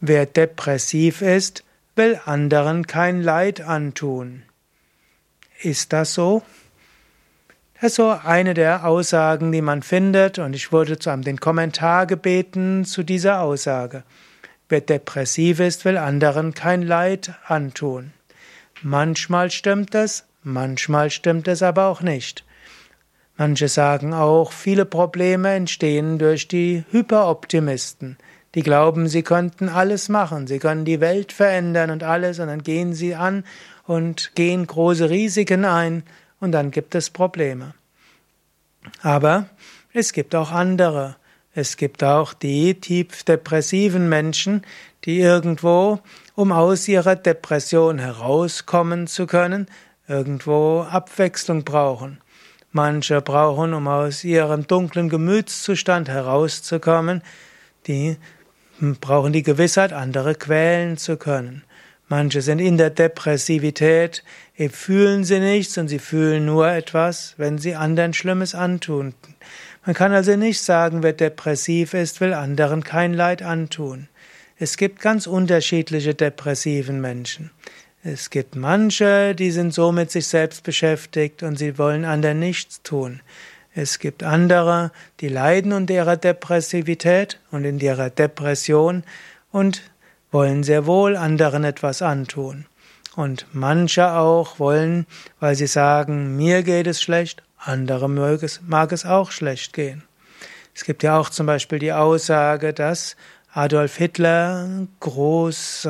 Wer depressiv ist, will anderen kein Leid antun. Ist das so? Das ist so eine der Aussagen, die man findet, und ich wurde zu einem den Kommentar gebeten zu dieser Aussage. Wer depressiv ist, will anderen kein Leid antun. Manchmal stimmt es, manchmal stimmt es aber auch nicht. Manche sagen auch, viele Probleme entstehen durch die Hyperoptimisten. Die glauben, sie könnten alles machen, sie können die Welt verändern und alles, und dann gehen sie an und gehen große Risiken ein, und dann gibt es Probleme. Aber es gibt auch andere. Es gibt auch die tief depressiven Menschen, die irgendwo, um aus ihrer Depression herauskommen zu können, irgendwo Abwechslung brauchen. Manche brauchen, um aus ihrem dunklen Gemütszustand herauszukommen, die brauchen die Gewissheit, andere quälen zu können. Manche sind in der Depressivität, fühlen sie nichts und sie fühlen nur etwas, wenn sie anderen Schlimmes antun. Man kann also nicht sagen, wer depressiv ist, will anderen kein Leid antun. Es gibt ganz unterschiedliche depressiven Menschen. Es gibt manche, die sind so mit sich selbst beschäftigt und sie wollen anderen nichts tun. Es gibt andere, die leiden unter ihrer Depressivität und in ihrer Depression und wollen sehr wohl anderen etwas antun. Und manche auch wollen, weil sie sagen, mir geht es schlecht, andere mag es, mag es auch schlecht gehen. Es gibt ja auch zum Beispiel die Aussage, dass Adolf Hitler groß,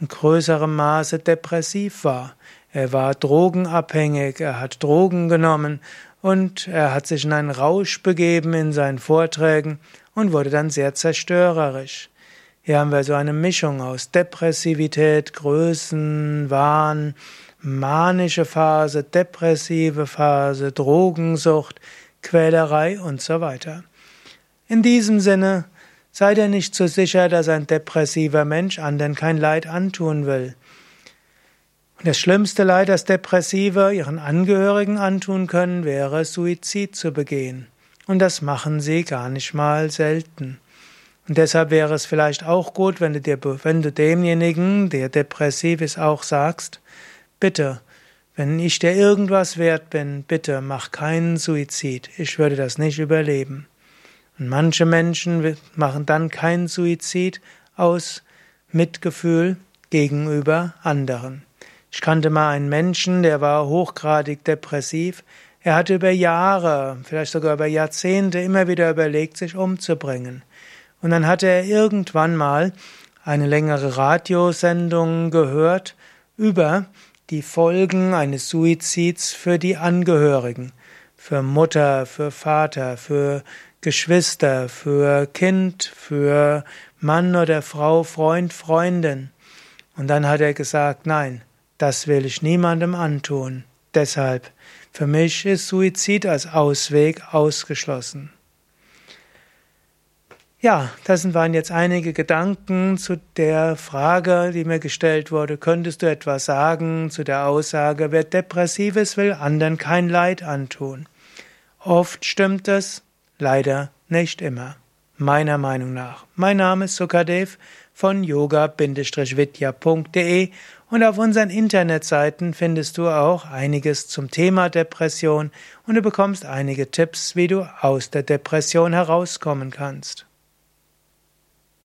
in größerem Maße depressiv war. Er war drogenabhängig, er hat Drogen genommen und er hat sich in einen Rausch begeben in seinen Vorträgen und wurde dann sehr zerstörerisch. Hier haben wir so eine Mischung aus Depressivität, Größenwahn, manische Phase, depressive Phase, Drogensucht, Quälerei und so weiter. In diesem Sinne, sei dir nicht so sicher, dass ein depressiver Mensch anderen kein Leid antun will. Das schlimmste Leid, das Depressive ihren Angehörigen antun können, wäre Suizid zu begehen. Und das machen sie gar nicht mal selten. Und deshalb wäre es vielleicht auch gut, wenn du dir, wenn du demjenigen, der depressiv ist, auch sagst, Bitte, wenn ich dir irgendwas wert bin, bitte mach keinen Suizid. Ich würde das nicht überleben. Und manche Menschen machen dann keinen Suizid aus Mitgefühl gegenüber anderen. Ich kannte mal einen Menschen, der war hochgradig depressiv. Er hatte über Jahre, vielleicht sogar über Jahrzehnte immer wieder überlegt, sich umzubringen. Und dann hatte er irgendwann mal eine längere Radiosendung gehört über die Folgen eines Suizids für die Angehörigen, für Mutter, für Vater, für Geschwister, für Kind, für Mann oder Frau, Freund, Freundin. Und dann hat er gesagt, nein, das will ich niemandem antun. Deshalb, für mich ist Suizid als Ausweg ausgeschlossen. Ja, das waren jetzt einige Gedanken zu der Frage, die mir gestellt wurde. Könntest du etwas sagen zu der Aussage, wer depressiv ist, will anderen kein Leid antun? Oft stimmt es, leider nicht immer. Meiner Meinung nach. Mein Name ist Sukadev von yoga-vidya.de und auf unseren Internetseiten findest du auch einiges zum Thema Depression und du bekommst einige Tipps, wie du aus der Depression herauskommen kannst.